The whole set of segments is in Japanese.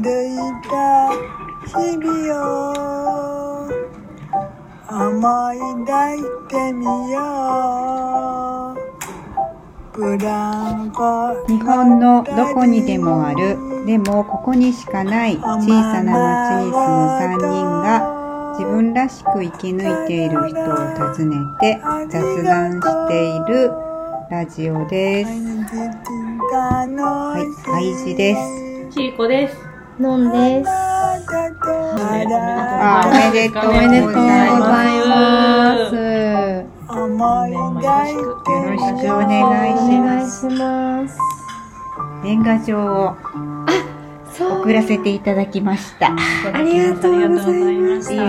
歩いた日々を思い出してみようブランコ日本のどこにでもあるでもここにしかない小さな町に住む3人が自分らしく生き抜いている人を訪ねて雑談しているラジオです。はい、愛知です。ちいこです。のんです。あ、おめでとうごおめでとうございます。よろしくおお願いします。します。年賀状を。送らせていただきました。ありがとうございますありがとうございましいえい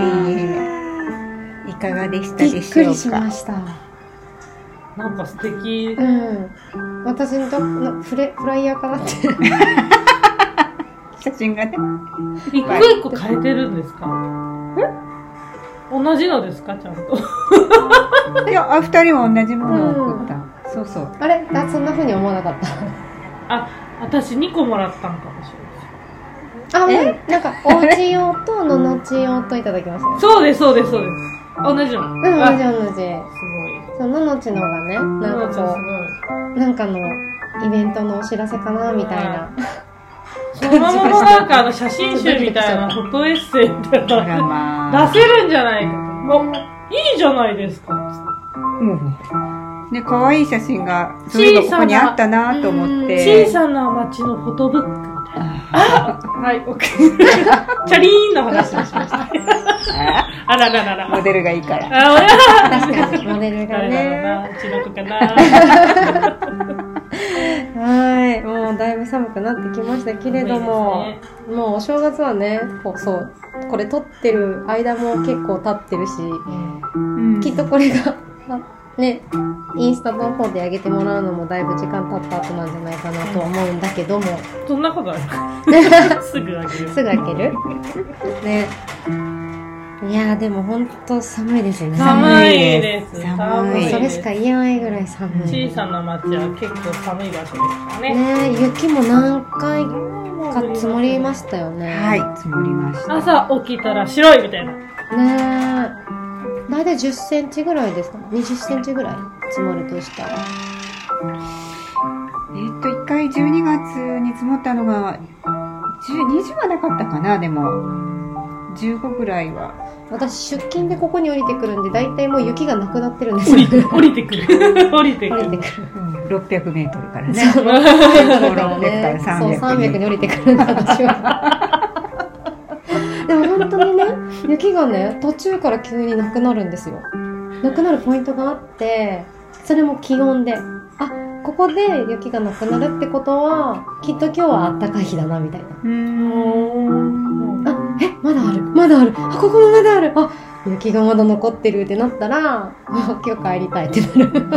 えいかがでしたびっでしょうくりしまか？した。なんか素敵う。ん。私のとのフレフライヤーかなって。写真がね。一個一個変えてるんですか？同じのですか？ちゃんと。いや、あ、二人は同じものを送った。そうそう。あれ？あ、そんな風に思わなかった。あ、私2個もらったんかもしれない。あ、うん。なんか、おうち用とののち用といただきましたよ。そうです、そうです、そうです。同じの。うん、同あじ同じ。すごい。そう、ののちのがね、なんなかこう、なんかのイベントのお知らせかなみたいな。そのままのなんかあの写真集みたいな フォトエッセイみたいな。まあ。出せるんじゃないかと。もういいじゃないですか。ね、可愛い写真が、そういえばここにあったなと思って。小さな町のフォトブックみたいな。はい、オッケー。チャリーンの話をしました。ああらららら。モデルがいいから。あ、親確かに、モデルが誰だろうね。な、うちの子かな。はい。もうだいぶ寒くなってきましたけれども、もうお正月はね、こうそう、これ撮ってる間も結構経ってるし、うんきっとこれが、あね、インスタの方で上げてもらうのもだいぶ時間経った後なんじゃないかなとは思うんだけども、そんなことある すぐあげる。すぐ開けるね。いやーでもほんと寒いですね。寒いです。寒い。それしか言えないぐらい寒い。小さな町は結構寒い場所ですからね。ね雪も何回か積もりましたよね。はい、積もりました。朝起きたら白いみたいな。ねえ。大体10センチぐらいですか ?20 センチぐらい積もるとしたら。えっと、一回12月に積もったのが、10 20はなかったかな、でも。15ぐらいは。私出勤でここに降りてくるんで、大体もう雪がなくなってるんです降りよ。降りてくる。降りてくる。降りてくる。うん、600メートルからね。そう、600からね。600からそう、300 300に降りてくるんだ、私は。でも本当にね、雪がね、途中から急になくなるんですよ。なくなるポイントがあって、それも気温で。あ、ここで雪がなくなるってことは、きっと今日は暖かい日だな、みたいな。うーん。あ、え、まだある？まだある？あ、ここもまだある。あ、雪がまだ残ってるってなったら、あ 今日帰りたいってなる。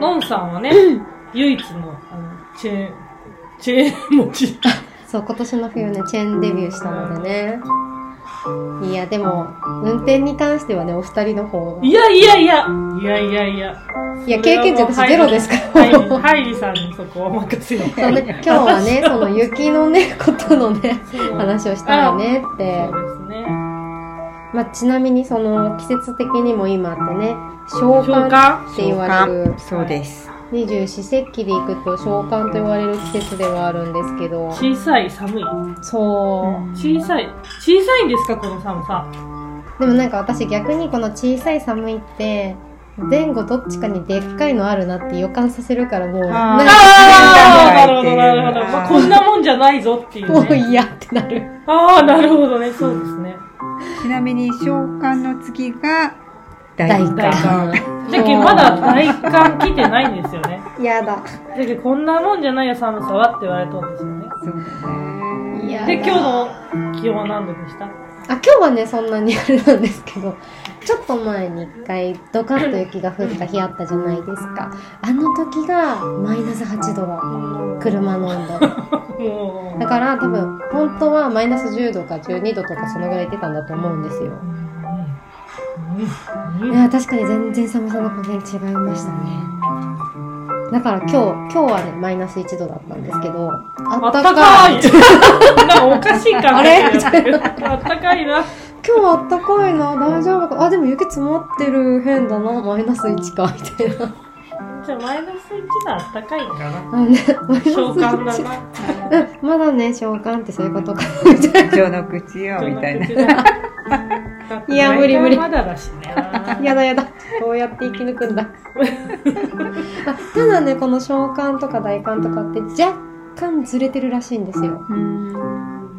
のん。さんはね、唯一の、あの、チェーン、チェーン持ち。そう、今年の冬ね、チェーンデビューしたのでね。いや、でも、運転に関してはね、お二人の方が。いやいやいや、いやいやいや。いや、経験値私ゼロですから。ハイリさんにそこをお任せよ。そうね、今日はね、その雪のね、ことのね、話をしたいねってそう。ですね。まあ、ちなみにその季節的にも今ってね、召喚召喚って言われる、そうです。二十四節気で行くと召喚と言われる季節ではあるんですけど、小さい、寒い。そう。小さい。小さいんですかこの寒さ。でもなんか私逆にこの小さい寒いって、前後どっちかにでっかいのあるなって予感させるからもう、あああ、なるほど、なるほど。まあ、こんなもんじゃないぞっていうもうね。嫌ってなる。ああ、なるほどね。そうですね。ちなみに召喚の次が大大寒。寒。じゃけまだ大寒来てないんですよね。やだ。じゃけこんなもんじゃないよ寒さはって言われたんですよね。そうだね。で、今日の気温は何度でした？あ、今日はね、そんなにあれなんですけど、ちょっと前に一回ドカッと雪が降った日あったじゃないですか。あの時がマイナス8度だ。車の温度。だから多分、本当はマイナス10度か12度とかそのぐらい出たんだと思うんですよ。うんいや、確かに全然寒さの加減違いましたね。だから今日、今日はね、マイナス1度だったんですけど、ああったかい。かい。なんかおかしい感あれ？あったかいな。今日あったかいな、大丈夫か。あ、でも雪積もってる変だな、マイナス1か、みたいな。じゃあマイナス1だあったかいんかな。あね、マイナス召喚だな。1。うん、まだね、召喚ってそういうことか、みたいな。情の口よ、みたいな。いや無理無理まだだしね。やだやだ。こうやって生き抜くんだ。あただね、この召喚とか大寒とかって若干ずれてるらしいんですよ。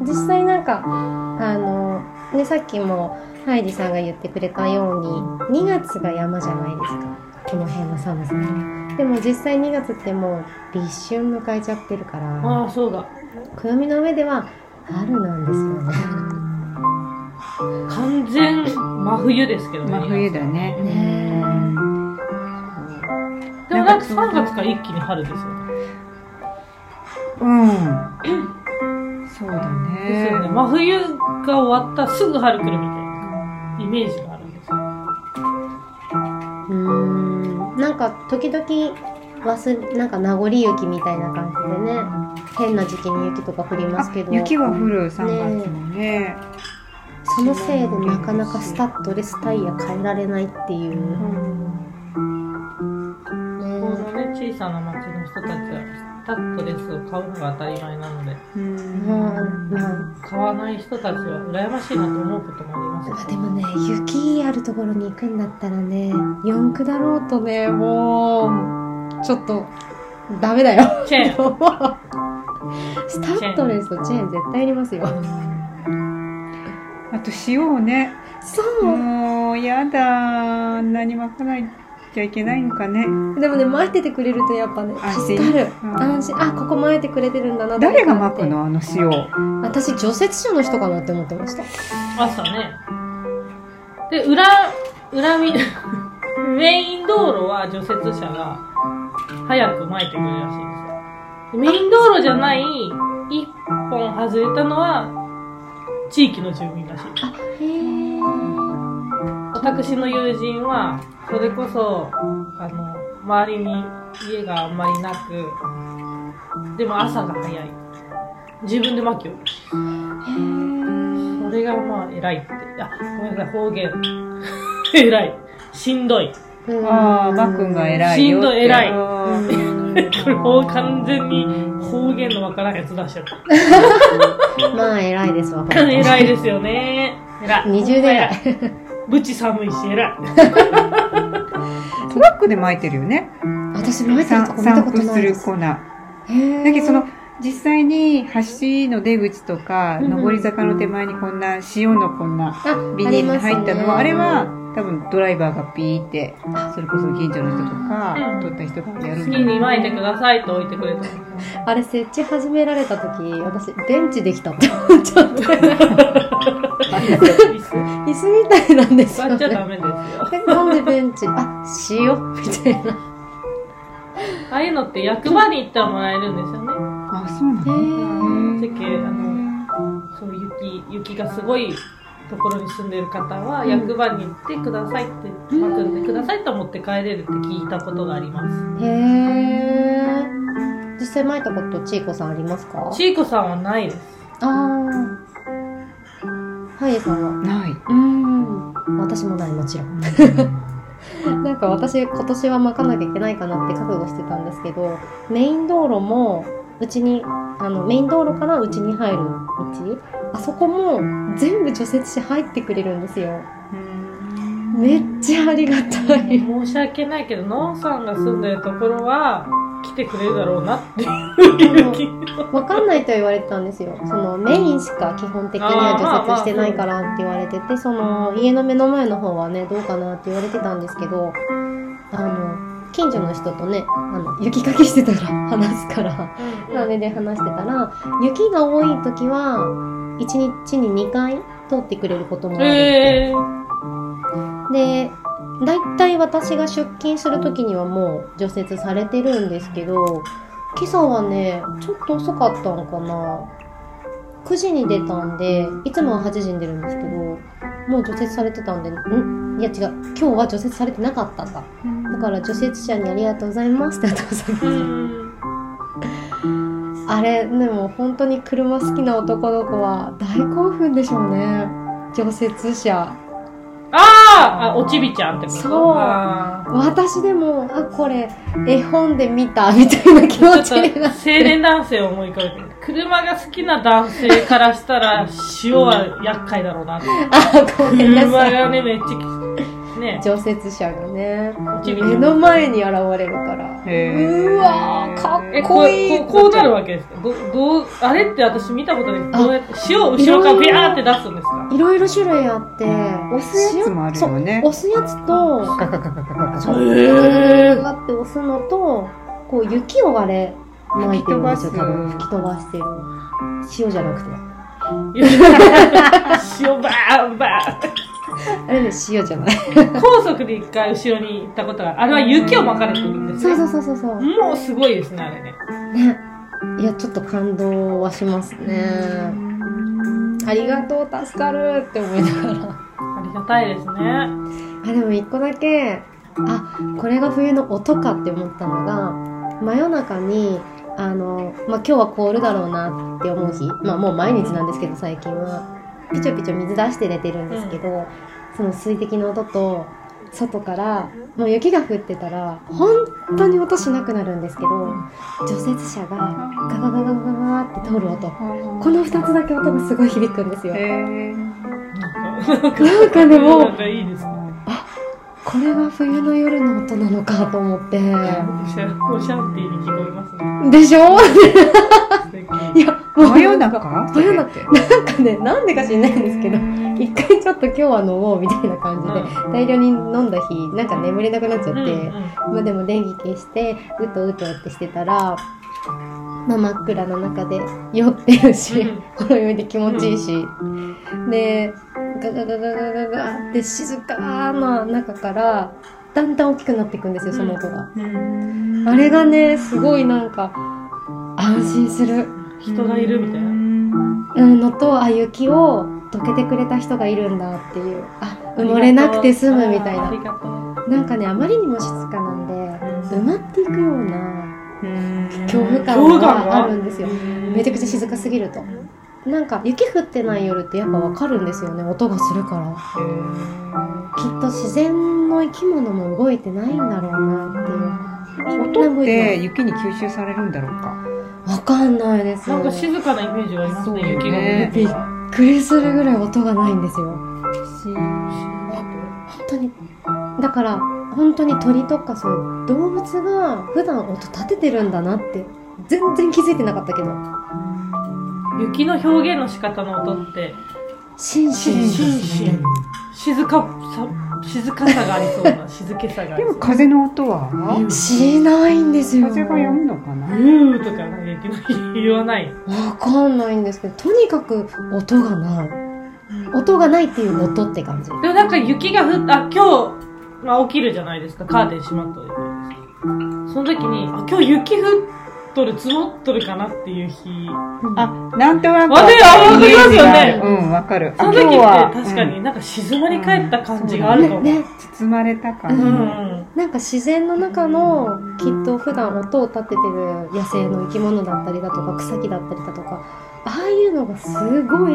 実際なんか、あの、ね、さっきもハイジさんが言ってくれたように、2月が山じゃないですか。この辺の寒さ。でも実際2月ってもう立春迎えちゃってるから、ああ、そうだ。暦の上では春なんですよね。完全真冬ですけどね。真冬だね。ねでもなんか3月から一気に春ですよね。うん。そうだですよね。ね。真冬が終わったらすぐ春来るみたいなイメージがあるんですよ。うーんなんか時々忘れなんか名残雪みたいな感じでね変な時期に雪とか降りますけど雪は降る3月もね。そのせいでなかなかスタッドレスタイヤ変えられないっていう、ねこのね、小さな町の人たちは、スタッドレスを買うのが当たり前なので、うん。まあま買わない人たちは羨ましいなと思うこともあります。あまあでもね雪あるところに行くんだったらね四駆だろうとねもうちょっとダメだよ。チェーン。スタッドレスとチェーン絶対いりますよあと塩をね。そうもう、やだ。何巻かないちゃいけないんかね。でもね、巻いててくれるとやっぱね、安心助かる。うん安心。あ、ここ巻いてくれてるんだな。誰が巻巻くの？あの塩。私、除雪車の人かなって思ってました。朝ね。で、裏、裏み、メイン道路は除雪車が早く巻いてくれるらしいんですよ。メイン道路じゃない一本外れたのは地域の住民らしい。へー。私の友人は、それこそ、あの、周りに家があんまりなく、でも朝が早い。自分で巻きを。それがまあ偉いって。あ、ごめんなさい、方言。偉い。しんどい。ああ、マックンが偉いよって。しんどい偉いうん これもう完全に方言のわからんやつ出しちゃった。まあ、偉いですわ。偉いですよね。偉い。二重で偉い。ぶち寒いし偉い。トラックで巻いてるよね。私、巻いてると散こ見たことないです。る粉。だけどその、実際に橋の出口とか、うん上り坂の手前にこんな塩のこんなあ、ビニールに入ったのは、あれは多分ドライバーがピーって、それこそ近所の人とかうん、取った人がやる好きに巻いてくださいと置いてくれた。あれ、設置始められた時、私、電池できたって思っちゃって。椅子椅子みたいなんですよね。座っちゃダメですよ。え、なんでベンチあ、塩みたいな。ああいうのって役場に行ったらもらえるんですよね。あ、そうなへのー。世間、あの、そう雪、雪がすごいところに住んでる方は、うん役場に行ってくださいって、巻くんでくださいと思って帰れるって聞いたことがあります。へー。実際巻いたこと、ちいこさんありますか？ちいこさんはないです。あー。ハイエさんは？ない。うーん。私もない、もちろん。なんか私、今年は巻かなきゃいけないかなって覚悟してたんですけど、メイン道路も、うちに、あの、メイン道路からうちに入る道、あそこも全部除雪車入ってくれるんですよ。めっちゃありがたい。申し訳ないけど、のんさんが住んでるところは、来てくれるだろうなっていう気わかんないと言われてたんですよ。そのメインしか基本的には除雪してないからって言われてて、その家の目の前の方はね、どうかなって言われてたんですけど、あの、近所の人とね、あの、雪かきしてたら話すから、なので話してたら、雪が多い時は、1日に2回通ってくれることもあるって。えー、で、だいたい私が出勤する時にはもう除雪されてるんですけど、今朝はね、ちょっと遅かったのかな。9時に出たんで、いつもは8時に出るんですけど、もう除雪されてたんで、ん？いや違う、今日は除雪されてなかったんだ。だから除雪車にありがとうございますってお父さんうにん。あれ、でも本当に車好きな男の子は大興奮でしょうね。除雪車。あーあ、おちびちゃんってこと？そう私でも、あ、これ、絵本で見たみたいな気持ちになって。青年男性を思い浮かべて車が好きな男性からしたら塩は厄介だろうなって。あ、ごめんな車。がねめっちゃね。除雪車がね、目の前に現れるから。へー。うわー、かえっこいい。こうこうこうなるわけですか？どどうあれって私見たことないけどどうやって塩を後ろからビャーって出すんですか？いろいろ種類あって、押すやつもあるよね。そう押すやつと、カカカカカカカそうへーガって押すのと、こう雪をあれ、巻いてるん。ですよ、多分。吹き飛ばしてる。塩じゃなくて。塩バーンバあれね、塩じゃない。高速で一回後ろに行ったことがあるあれは雪を巻かれてるん。ですそうねそうそうそうそう。もうすごいですねあれねね。いや、ちょっと感動はしますね。ありがとう、助かるって思いながら。ありがたいですねあ、でも一個だけ、あ、これが冬の音かって思ったのが、真夜中に、あの、まあ、今日は凍るだろうなって思う日、まあ、もう毎日なんですけど、最近は。ピチョピチョ水出して寝てるんですけど、その水滴の音と、外から、もう雪が降ってたら、本当に音しなくなるんですけど、除雪車がガガガガガガガって通る音。この二つだけ音がすごい響くんですよ。なんかでもこれが冬の夜の音なのかと思って。おしゃおしゃってに聞こえますね。でしょ？いや、もう真夜中？真夜中。なんかね、なんでか知らないんですけど、一回ちょっと今日は飲もうみたいな感じで、大量に飲んだ日、なんか眠れなくなっちゃって、うんうんまあでも電気消して、うとうとってしてたら、まあ真っ暗な中で酔ってるし、ほろ酔いで気持ちいいし、で、ガガガガガガガって静かな中から、だんだん大きくなっていくんですよ、その音が。うんあれがね、すごいなんか、安心する。人がいるみたいなうんのと、あ、雪を溶けてくれた人がいるんだっていう。あ、埋もれなくて済むみたいな。なんかね、あまりにも静かなんで、埋まっていくような恐怖感があるんですよ。めちゃくちゃ静かすぎると。なんか、雪降ってない夜ってやっぱわかるんですよね、音がするから。きっと自然の生き物も動いてないんだろうなっていう。音って雪に吸収されるんだろうかわかんないですなんか静かなイメージがありますそうね雪がねびっくりするぐらい音がないんですよ。本当に。だから、本当に鳥とかそういう動物が普段音立ててるんだなって、全然気づいてなかったけど。雪の表現の仕方の音ってシンシンシンシン静かさ静かさがありそうな 静けさがありそうでも風の音は？しないんですよ。風が止むのかな？うーとかなんか雪の言わないわかんないんですけど、とにかく音がない。音がないっていう音って感じ。でもなんか雪が降った、あ、今日、まあ起きるじゃないですか、カーテン閉まっとるじゃないですか。その時に、あ、今日雪降っとる、積もっとるかなっていう日。あなんとなく。わかりますよね。うんわかる。あその時って今日は確かにうん。なんか静まり返った感じがあるかも。ね、包まれた感うじん。なんか自然の中のきっと普段音を立ててる野生の生き物だったりだとか草木だったりだとかああいうのがすごい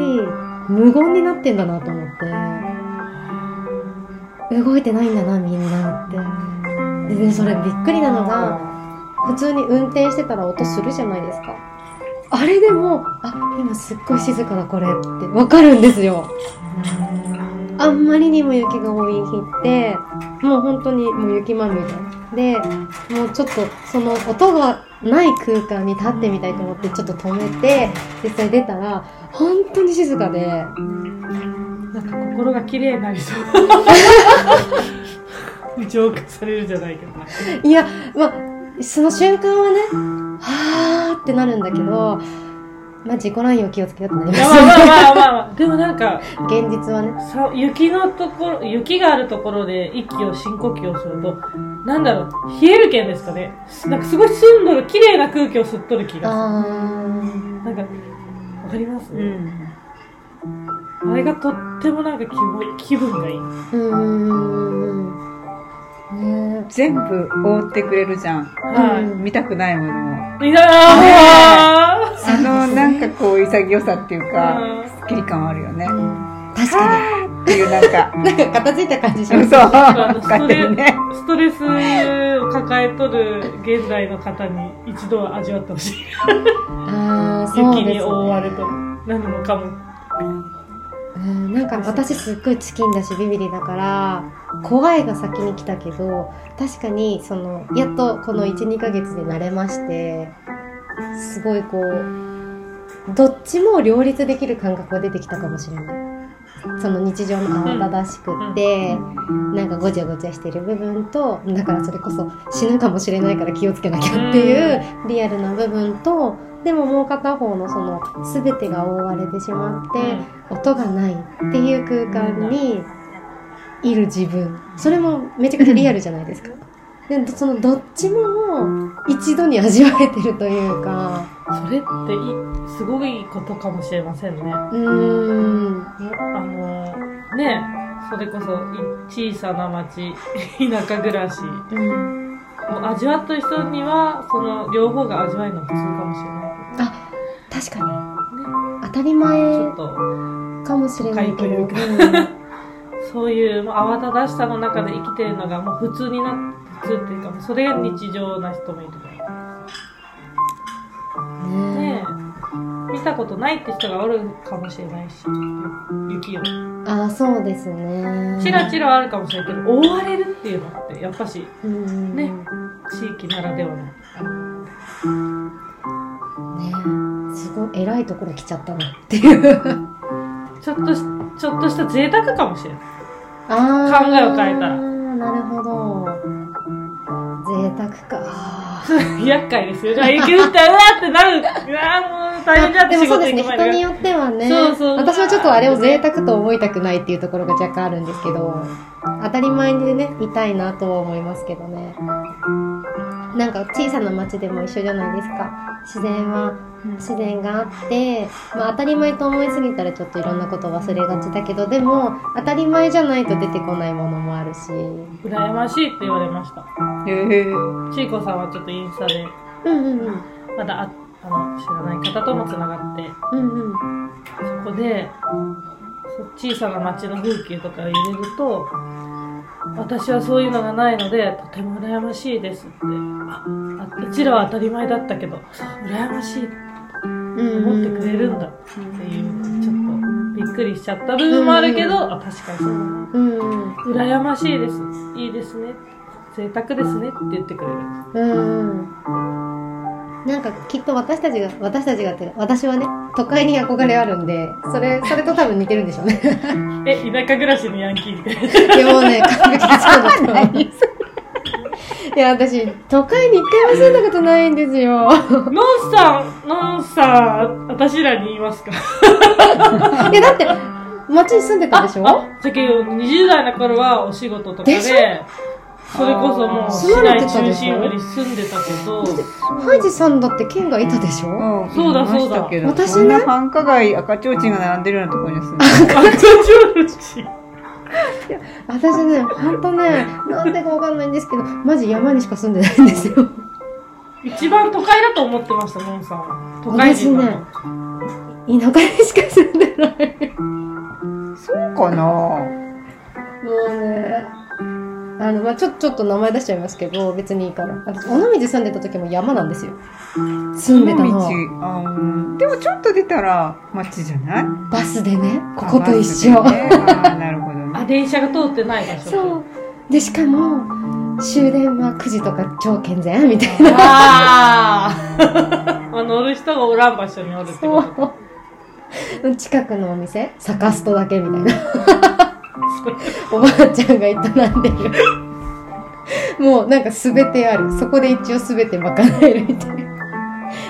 無言になってんだなと思って。動いてないんだなみんなって。でねそれびっくりなのが普通に運転してたら音するじゃないですかあれでもあ今すっごい静かだこれってわかるんですよあんまりにも雪が多い日って、もう本当にもう雪まみれ。で、もうちょっとその音がない空間に立ってみたいと思ってちょっと止めて、実際出たら、本当に静かで、なんか心が綺麗になりそう。浄化されるじゃないけど。いや、まあ、その瞬間はね、はーってなるんだけど、まあ自己乱用気をつけようとなりまいやまあまあまあまあまあ。でもなんか、す。現実はね。さ雪のところ、雪があるところで息を深呼吸をすると、なんだろう、冷えるけんですかね。なんかすごい澄んどる、綺麗な空気を吸っとる気があする。なんか、かります、うん。あれがとってもなんか気分気分がいい。うんうんうんね全部覆ってくれるじゃん。はい。うん見たくないものも。いやーあの、なんかこう、潔さっていうかう、んスッキリ感はあるよね。確かっていうなんか、に。なんか片付いた感じしそう、ます。あの勝手にね。ストレスを抱えとる現代の方に一度は味わってほしい。ああ、そう雪に。覆われと何もかも。うん、なんか私すっごいチキンだしビビリだから怖いが先に来たけど確かにそのやっとこの12ヶ月で慣れましてすごいこうどっちも両立できる感覚が出てきたかもしれない。その日常の慌ただしくって、なんかごちゃごちゃしてる部分とだからそれこそ死ぬかもしれないから気をつけなきゃっていうリアルな部分とでももう片方のその全てが覆われてしまって、音がないっていう空間にいる自分。それもめちゃくちゃリアルじゃないですか。でそのどっちも一度に味わえてるというか。それっていすごいことかもしれませんね。うーん。あのねそれこそい小さな町田舎暮らし。うん。を味わった人にはその両方が味わえるのは普通かもしれない確かに。ね当たりち前かもしれないけど、そういうもう慌ただしさの中で生きてるのがもう普通にな普通っていうかそれが日常な人もいるねね見たことないって人がおるかもしれないし。雪をあそうですね。チラチラはあるかもしれないけど覆われるっていうのってやっぱしうんね地域ならではの。ねすごい偉いところ来ちゃったなっていう。ちょっとしちょっとした贅沢かもしれない。考えを変えたら。なるほど。贅沢か。厄介ですよ。じゃあ、雪降ったら、うわーってなる。うわーもう大変だって仕でもそうですね。人によってはね。私はちょっとあれを贅沢と思いたくないっていうところが若干あるんですけど当たり前でねいたいなとは思いますけどね。なんか小さな町でも一緒じゃないですか。自然は自然があって、まあ、当たり前と思いすぎたらちょっといろんなこと忘れがちだけどでも当たり前じゃないと出てこないものもあるし。羨ましいって言われました。へえ。ちいこさんはちょっとインスタで、うんうんうん。まだああの知らない方ともつながって、うんうんそこで、そ小さな町の風景とかを入れると、私はそういうのがないので、とても羨ましいですって。あ、あうちらは当たり前だったけど、羨ましいって思ってくれるんだっていう、ちょっとびっくりしちゃった部分もあるけど、あ、確かにそうだうん羨ましいです。いいですね。贅沢ですねって言ってくれる。うんなんかきっと私たちが私たちがって私はね都会に憧れあるんでそれそれと多分似てるんでしょうね。え、田舎暮らしのヤンキーって。いやもうねい。や私都会に一回も住んだことないんですよ。ノンさん、ノンさん、私らに言いますか？いやだって街に住んでたでしょ？あ、だけど、20代の頃はお仕事とかで、それこそもう市内たでしょ中心部に住んでたけど、ハイジさんだって県がいたでしょ？うん。そうだそうだ。そんな繁華街、赤ちょうちんが並んでるようなところに住んで赤ちょうちん。私ねほん。とねなんでかわかんないんですけどマジ山にしか住んでないんですよ。一番都会だと思ってました、ノンさん。は。都会人だと。田舎にしか住んでない。そうかな。もうね、あの、まあ、ちょ、ちょっと名前出しちゃいますけど、別にいいから。私、尾道住んでた時も山なんですよ。住んでたのは。道あうんでもちょっと出たら街じゃない？バスでね、ここと一緒。あバスでねあーなるほどねあ、電車が通ってない場所。そう。で、しかも、終電は9時とか超健全みたいな。あー あ。乗る人がおらん場所におるってこと。そう。近くのお店、サカストだけみたいな。おばあちゃんが営んでる。もうなんか全てある。そこで一応全て賄えるみたいな。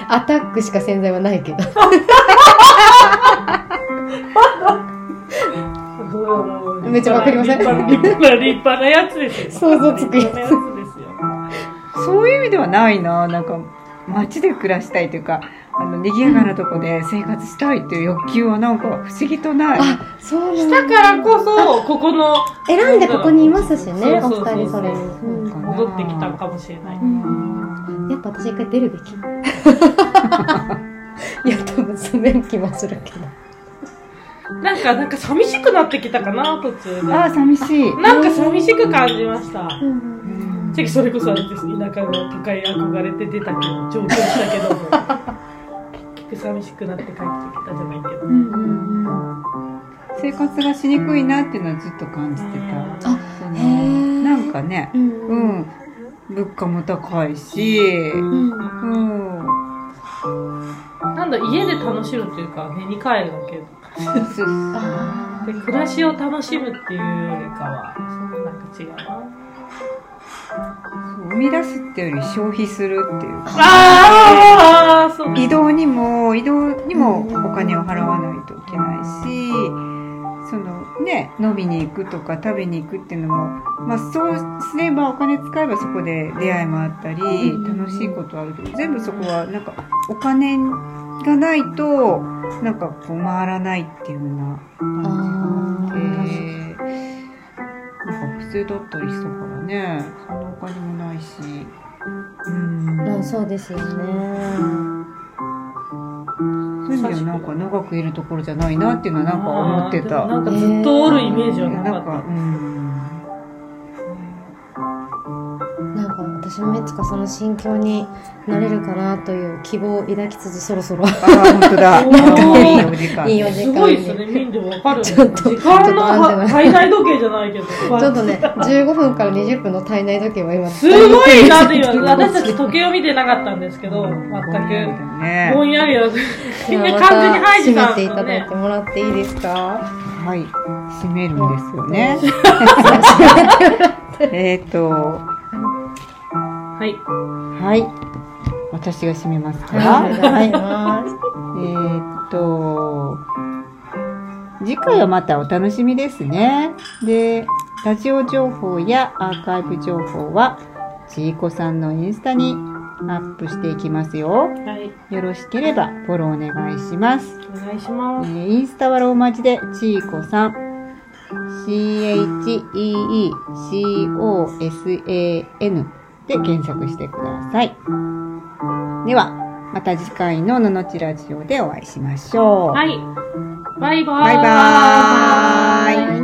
アタックしか洗剤はないけど。めっちゃわかりません？立派な立派な立派なやつですよ。想像つくやつ立派なやつですよ。そういう意味ではないななんか街で暮らしたいというかあの、賑やかなとこで生活したいっていう欲求はなんか不思議とない。あ、そうなんしたからこそ、ここの、選んでここにいますしね、お二人それ戻ってきたかもしれない。やっぱ私一回出るべき。いや、多分住めん気もするけど。なんか、なんか寂しくなってきたかな、途中で。ああ、寂しい。なんか寂しく感じました。うん。次それこそあれです。田舎の都会憧れて出たけど、上京したけども。結局寂しくなって帰ってきたじゃないけど。生活がしにくいなっていうのはずっと感じてた。あなんかね、うんうん。物価も高いし、うんうん。なんだ、家で楽しむっていうか、寝に帰るだけ。で、暮らしを楽しむっていうよりかは、そのなんか違うな。生み出すっていうより消費するっていうか。ああ、そう。移動にも、移動にもお金を払わないといけないし、そのね、飲みに行くとか食べに行くっていうのも、まあそうすればお金使えばそこで出会いもあったり、楽しいことあるけど、全部そこはなんかお金がないと、なんかこう回らないっていうような感じがあって、なんか普通だったりしたからね、そんなお金もないし、うん。あそうですよね。そういう意味ではなんか長くいるところじゃないなっていうのはなんか思ってた。なんかずっとおるイメージはなかっなんか、か私もいつかその心境になれるかなという希望を抱きつつそろそろああ、本当だ。おーいいお時間。た。いいお時間すごいですね、見んでもわかるね。ちょっと時間の体内時計じゃないけど。ちょっとね、15分から20分の体内時計は今、すごいなって今、私たち時計を見てなかったんですけど、全く。ねぼんやりは、みんなでは完全にハイていただいねて。もらっていいですか？はい。閉めるんですよね。えっと、はい。はい。私が閉めますか？はい、おら。願いします。えーっと、次回はまたお楽しみですね。で、ラジオ情報やアーカイブ情報は、ちいこさんのインスタにアップしていきますよ。はい。よろしければフォローお願いします。お願いしえます。ーインスタはローマ字でちーこさん。C-H-E-E-C-O-S-A-N で検索してください。では、また次回のののちラジオでお会いしましょう。はい。バイバーイ。バイバーイ